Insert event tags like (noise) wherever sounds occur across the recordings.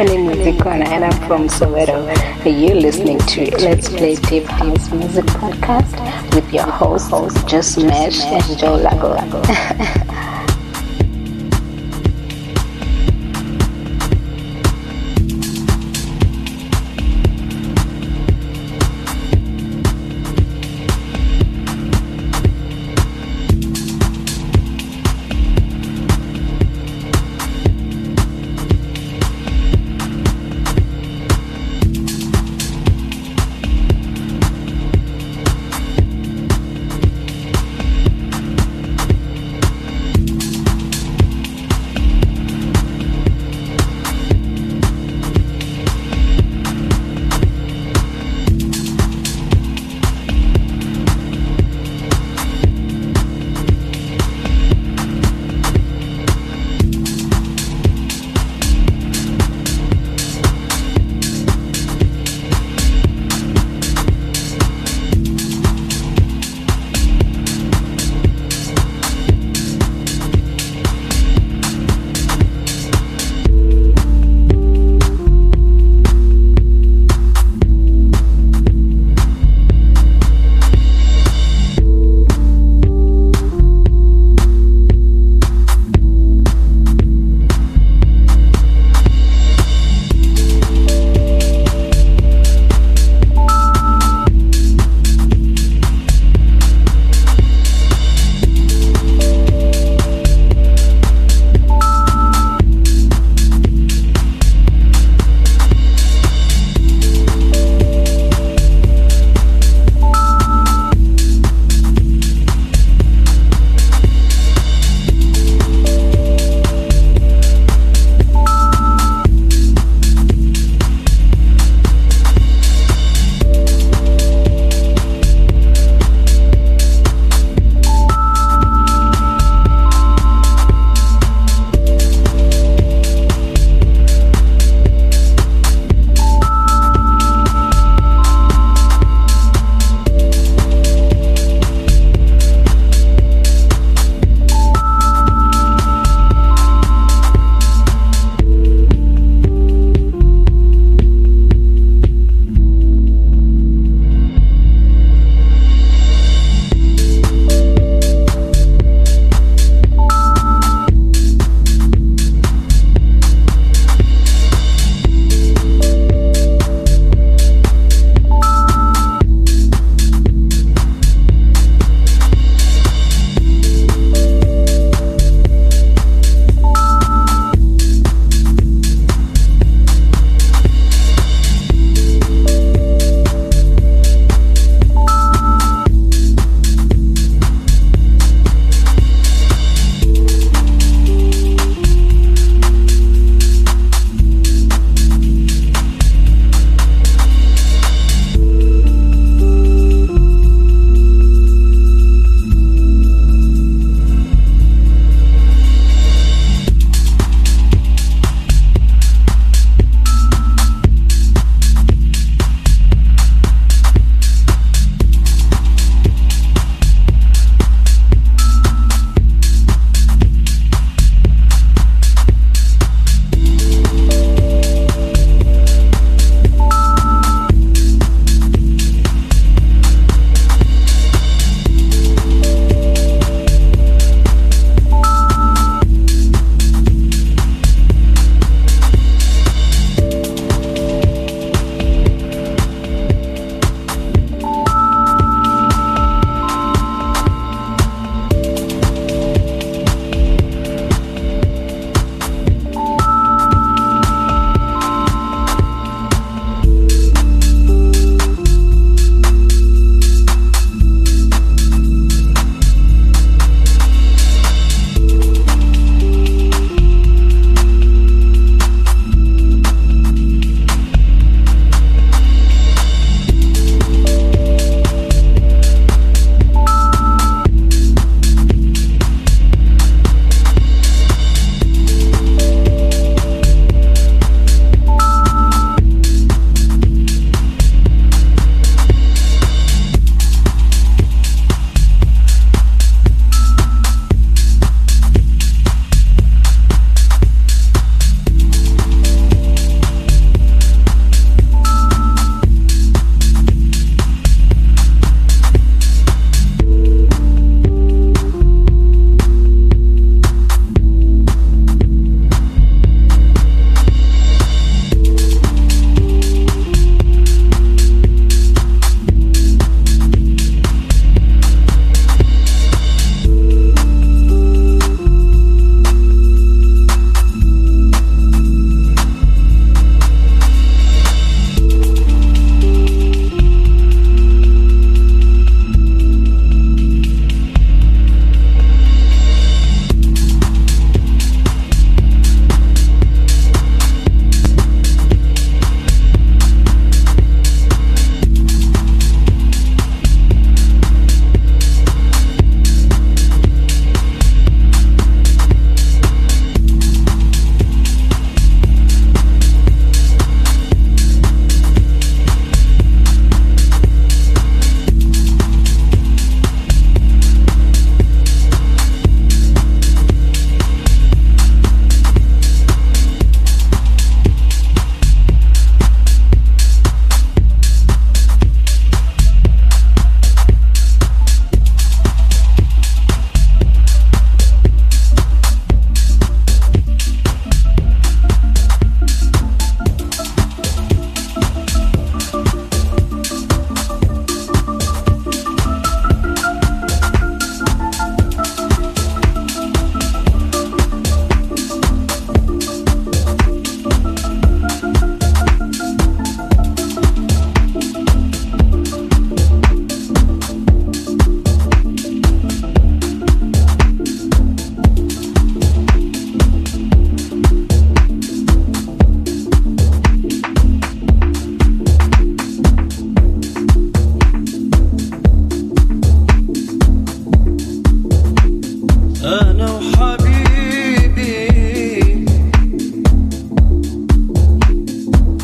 My name is Ikona and I'm from Soweto. You're listening to Let's Play Deep House Music Podcast with your host, Just Mash and Joe Lago. (laughs)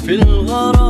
في الغرام.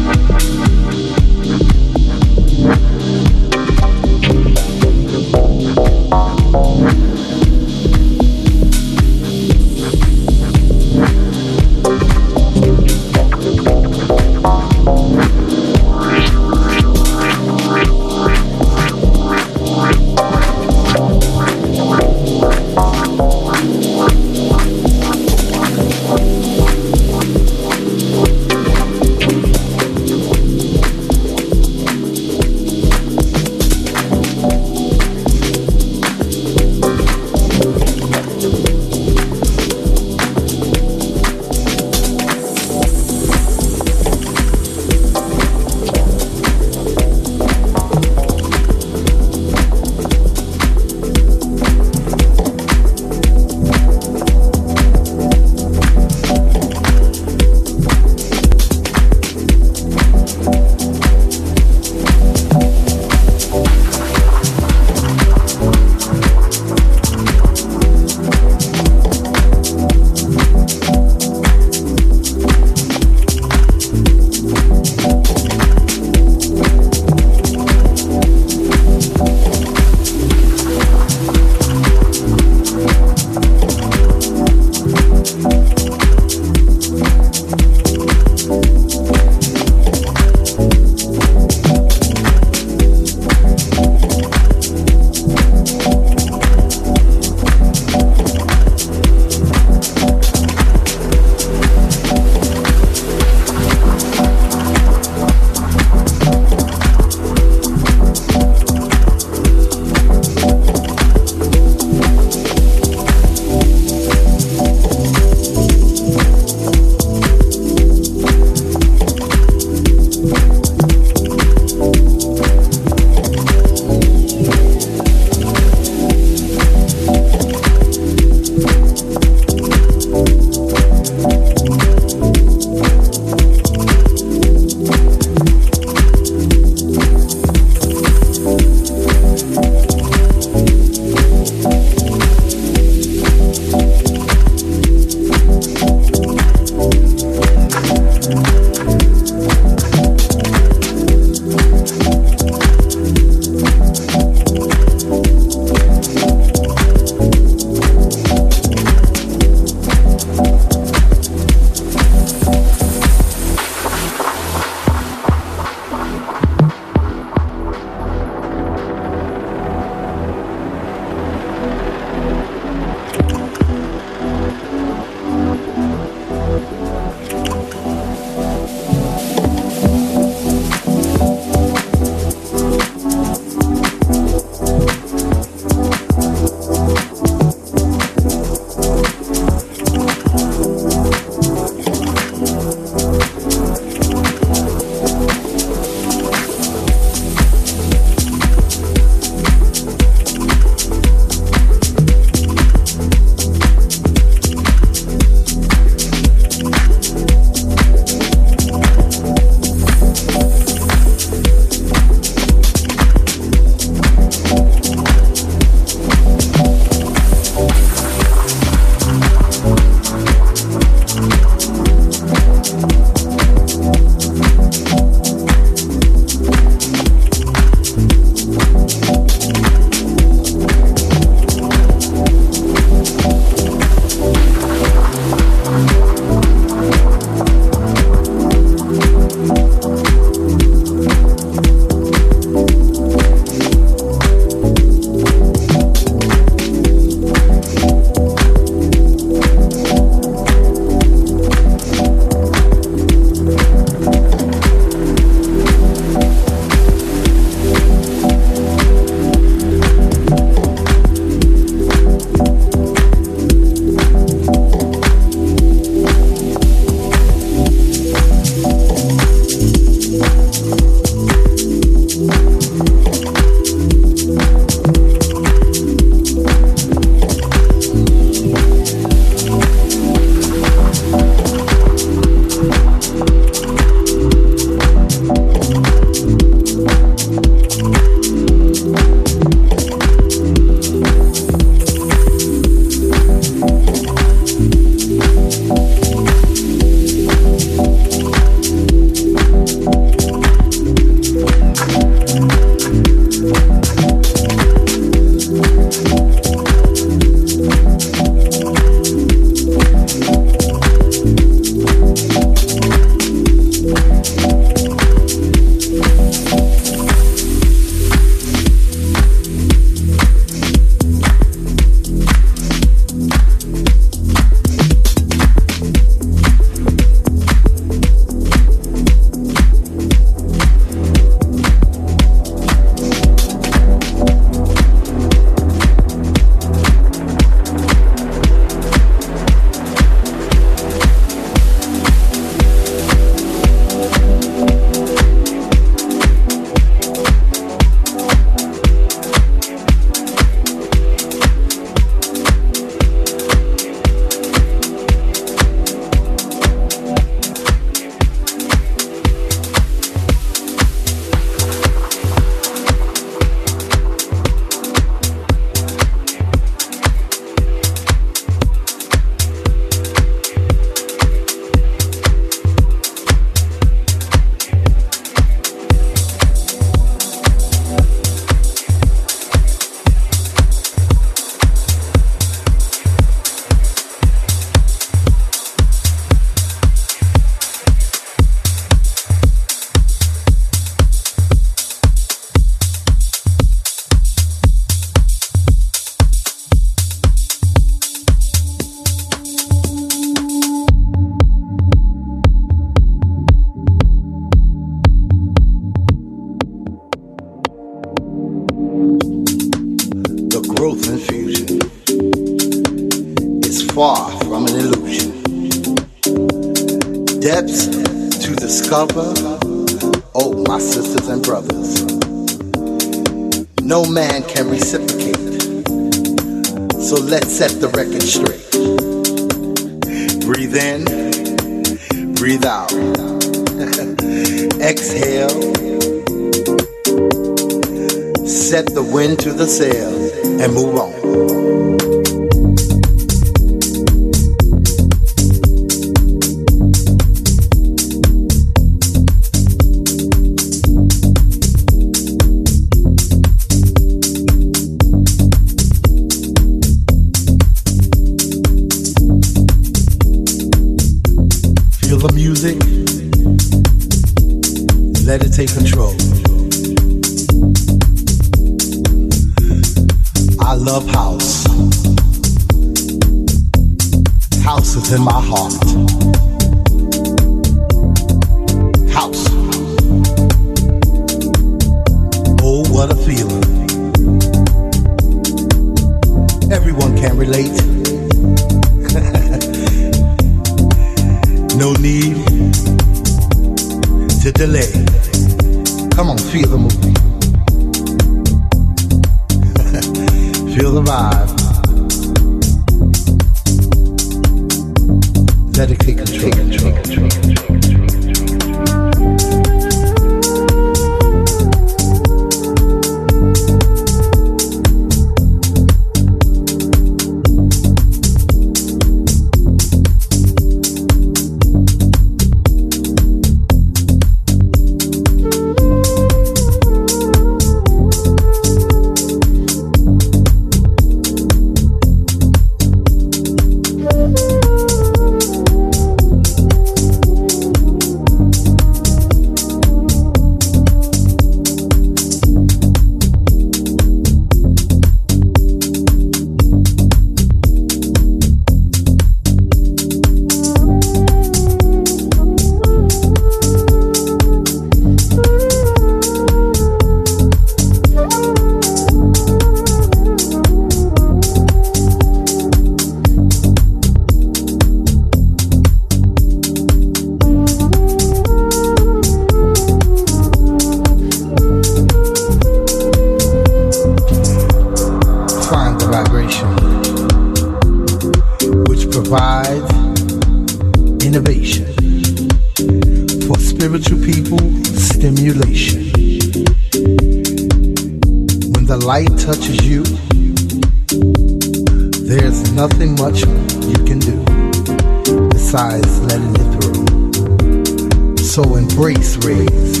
Embrace rays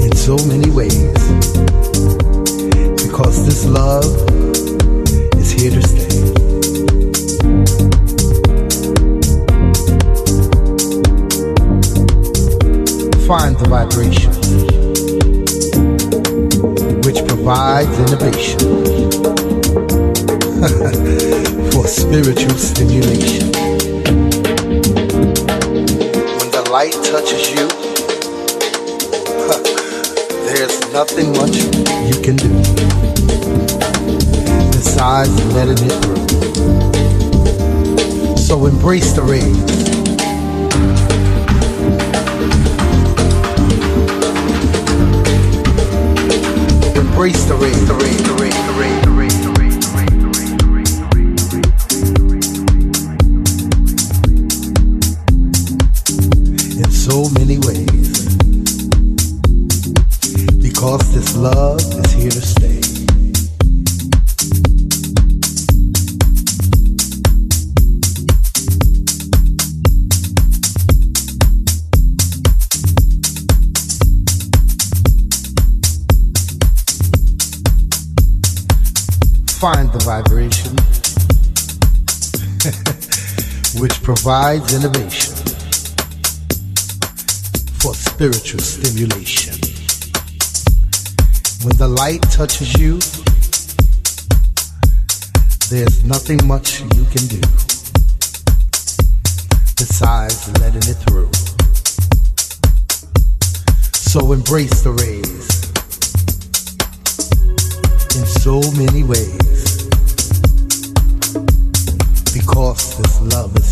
in so many ways because this love is here to stay. Find the vibration which provides innovation (laughs) for spiritual stimulation. Light touches you, there's nothing much you can do besides letting it through. So embrace the rays. Embrace the rays, the rays, the rays, the rays, provides innovation for spiritual stimulation. When the light touches you, there's nothing much you can do besides letting it through. So embrace the rays in so many ways because this love is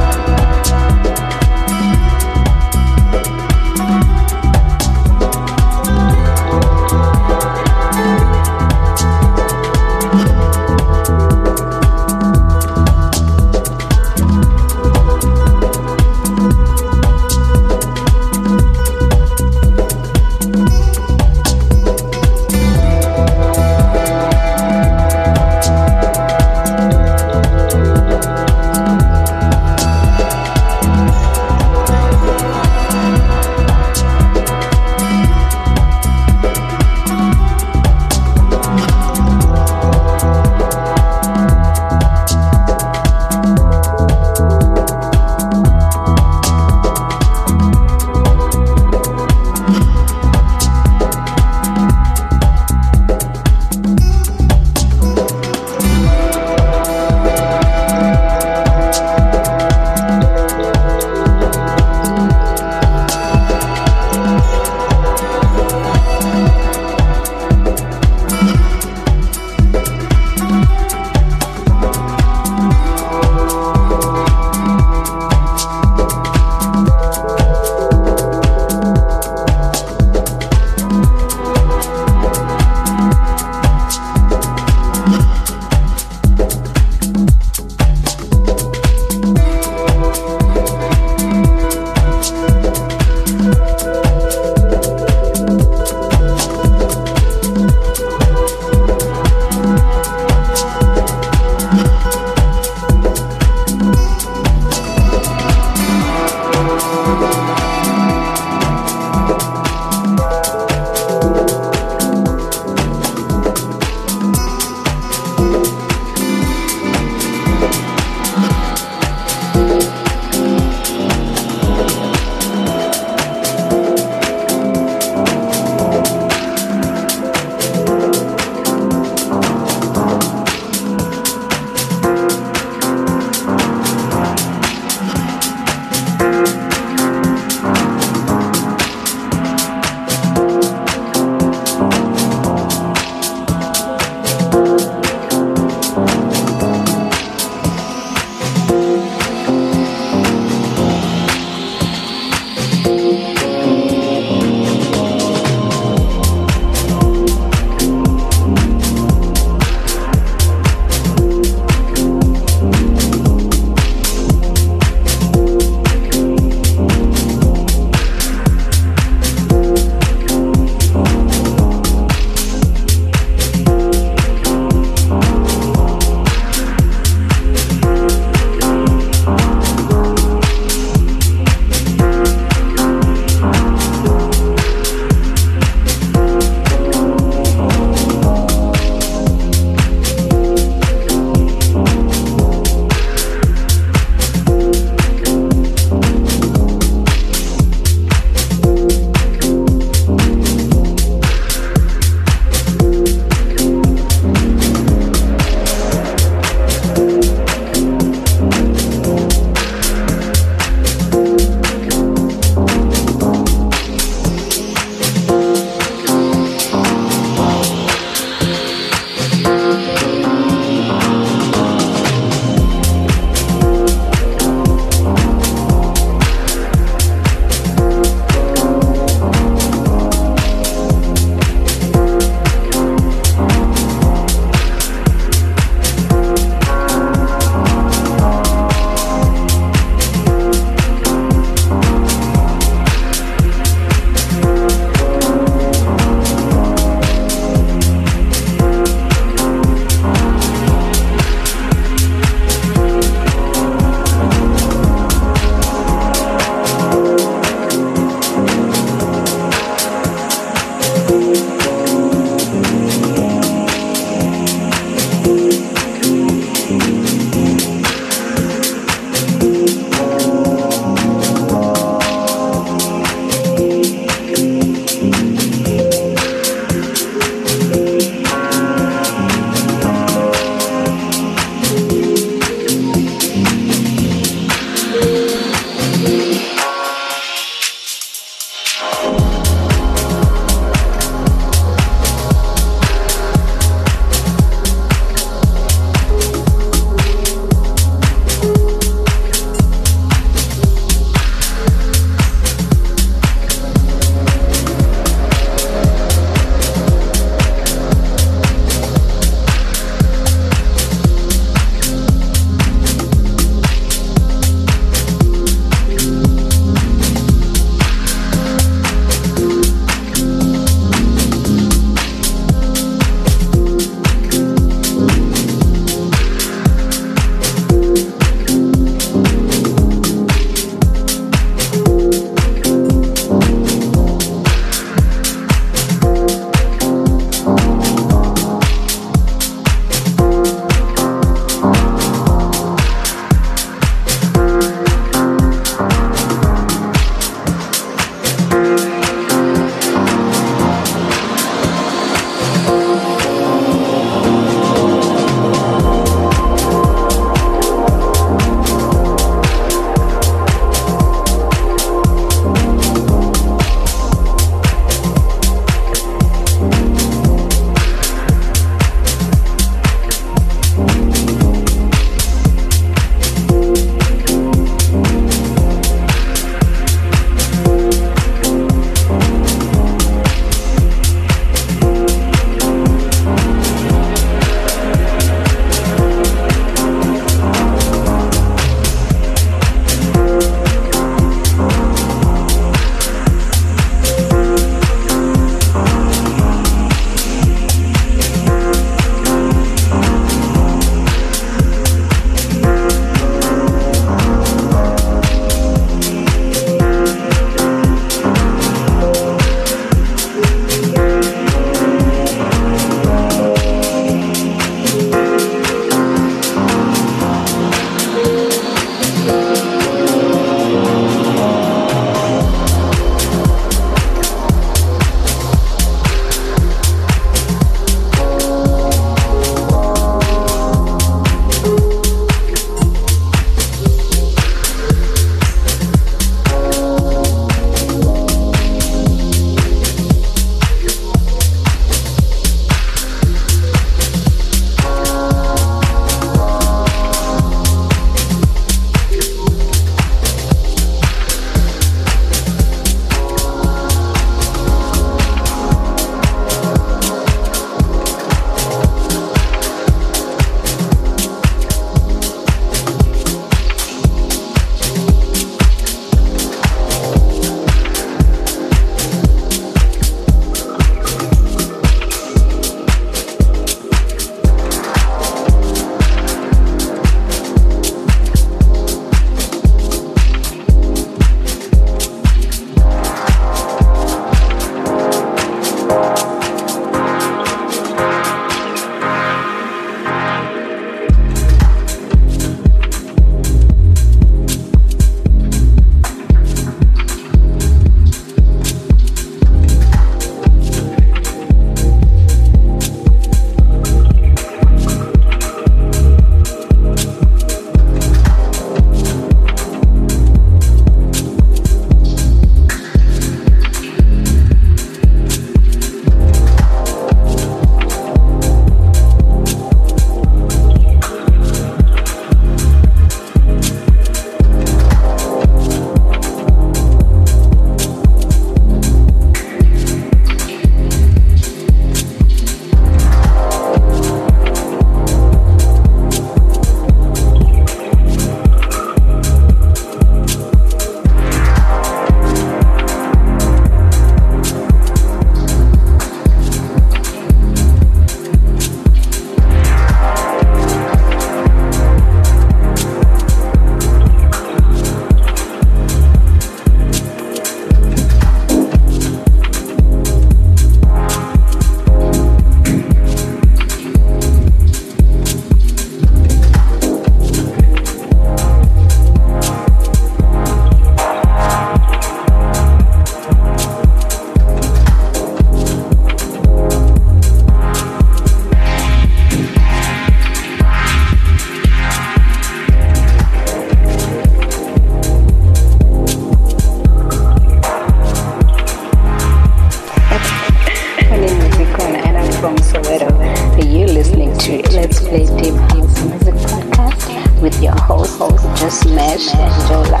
smash. smash. Joe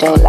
yo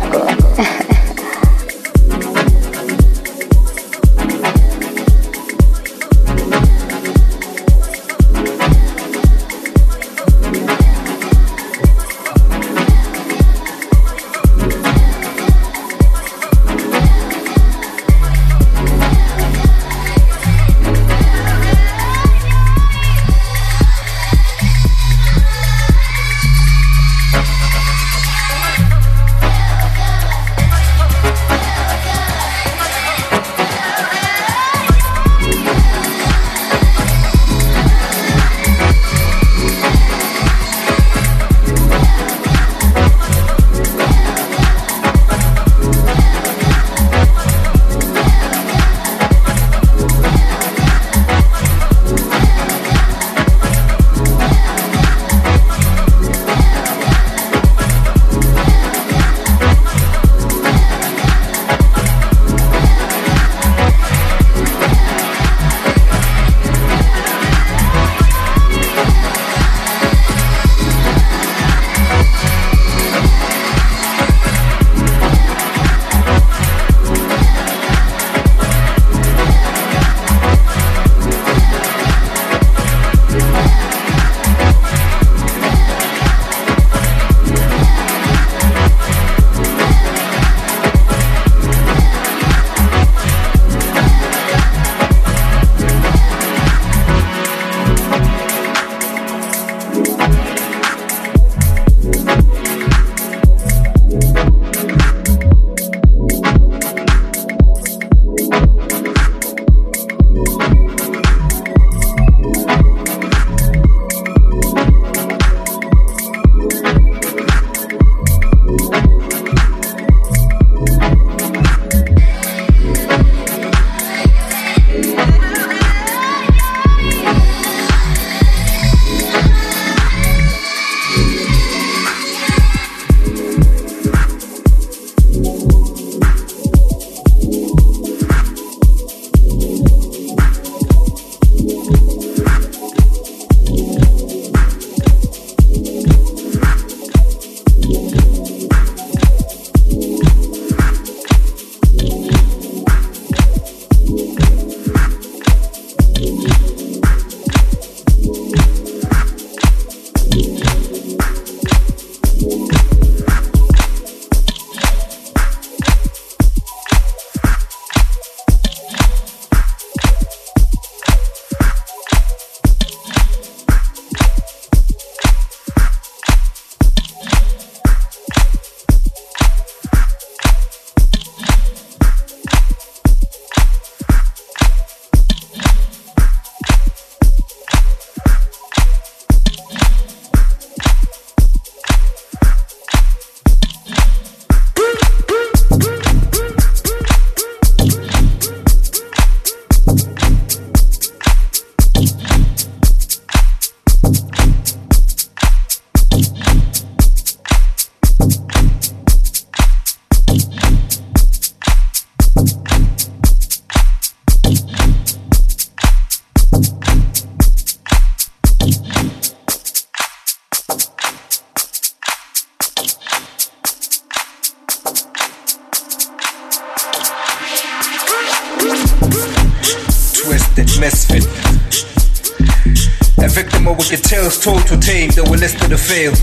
fail.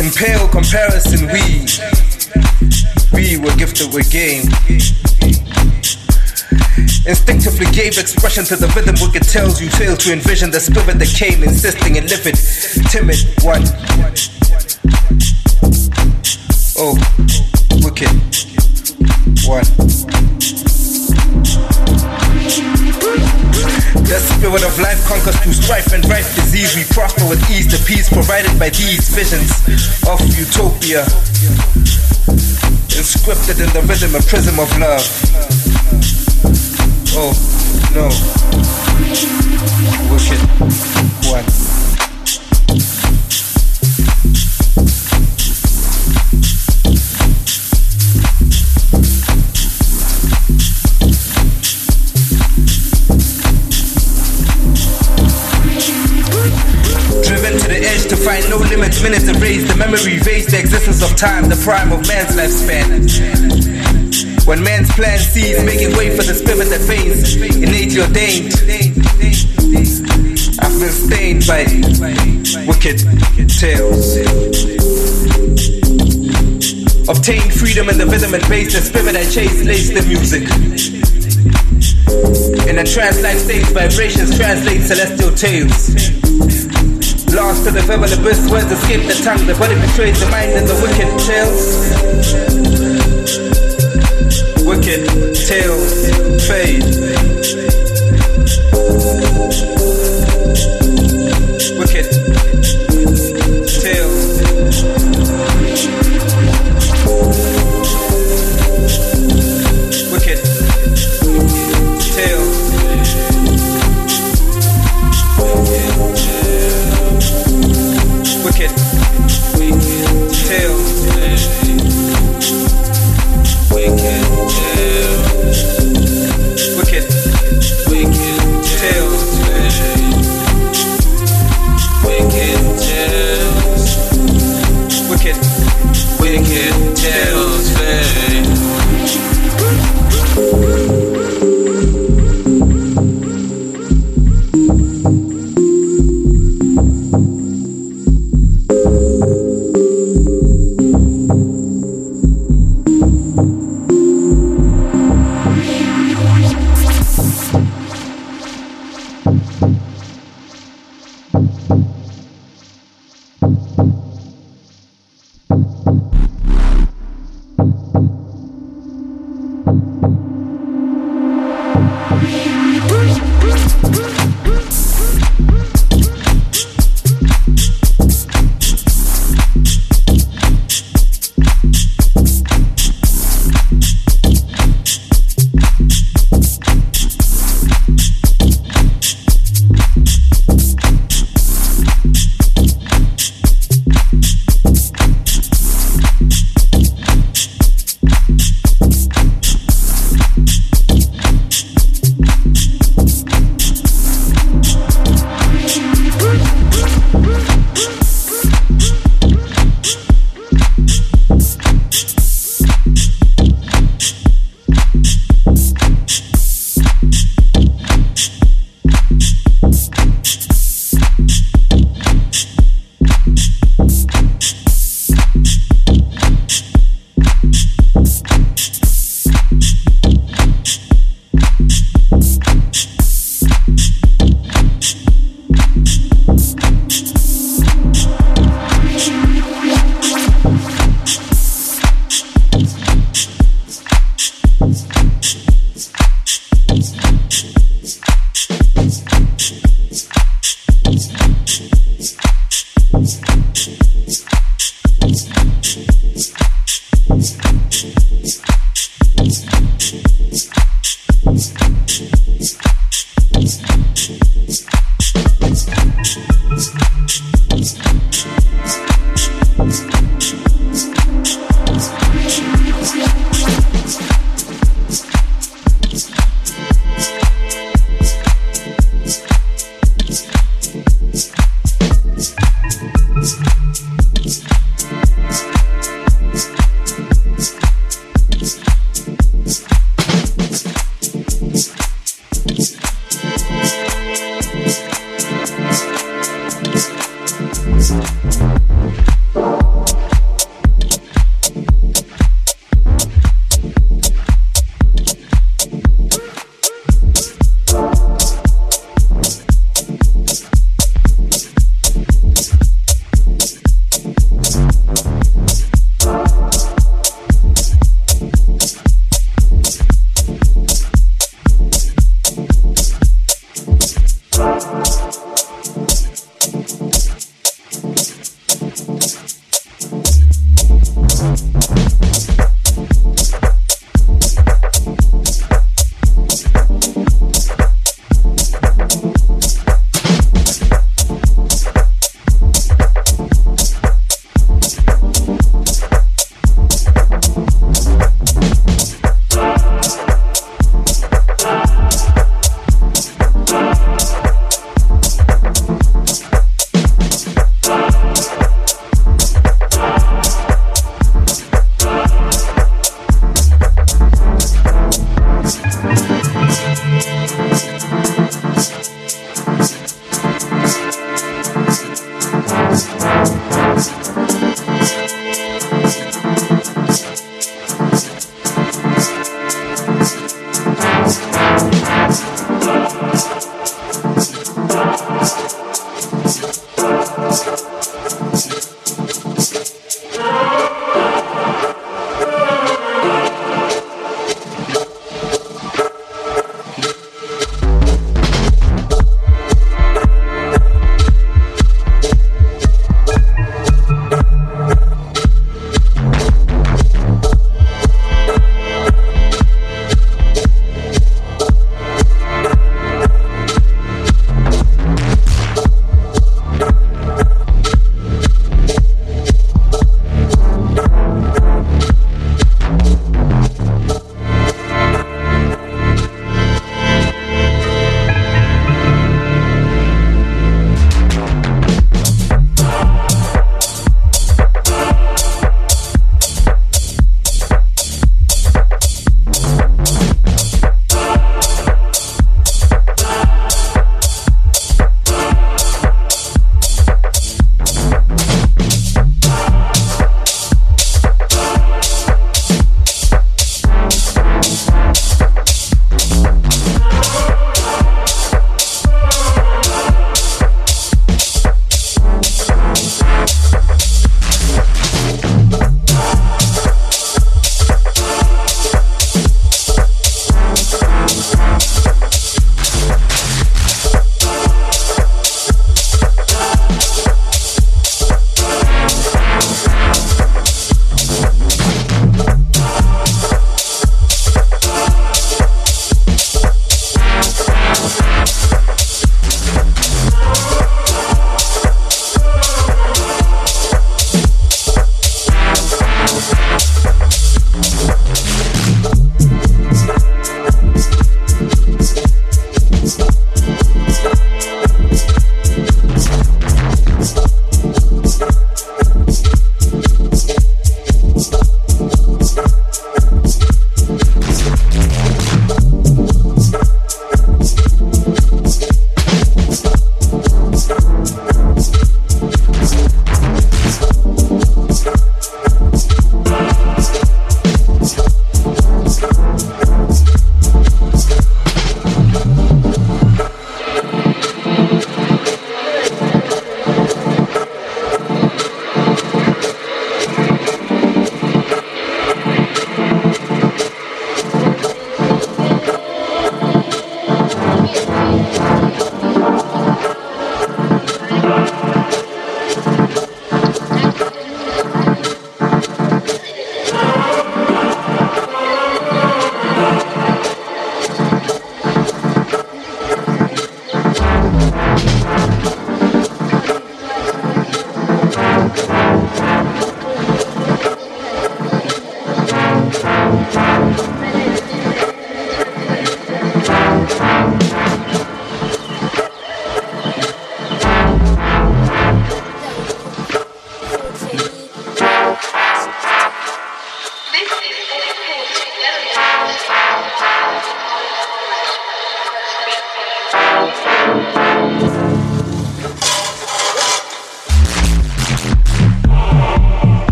In pale comparison, we, we were gifted with game. Instinctively gave expression to the rhythm wicked tells you fail to envision the spirit that came insisting and livid, timid one. The peace provided by these visions of utopia. Inscripted in the rhythm, a prism of love. Oh, no. Wicked one. Minutes erased, the memory evades the existence of time, the prime of man's lifespan. When man's plan sees, making way for the spirit that veins, innate ordained. I've been stained by wicked tales. Obtain freedom in the rhythm and bass, the spirit I chase lays the music. In a trance-like state, vibrations translate celestial tales. Lost to the verbal abyss, words escape the tongue, the body betrays the mind in the wicked tales. Wicked tales fade.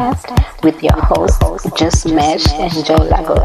Podcast with your hosts, Just Mash and Joe Lago.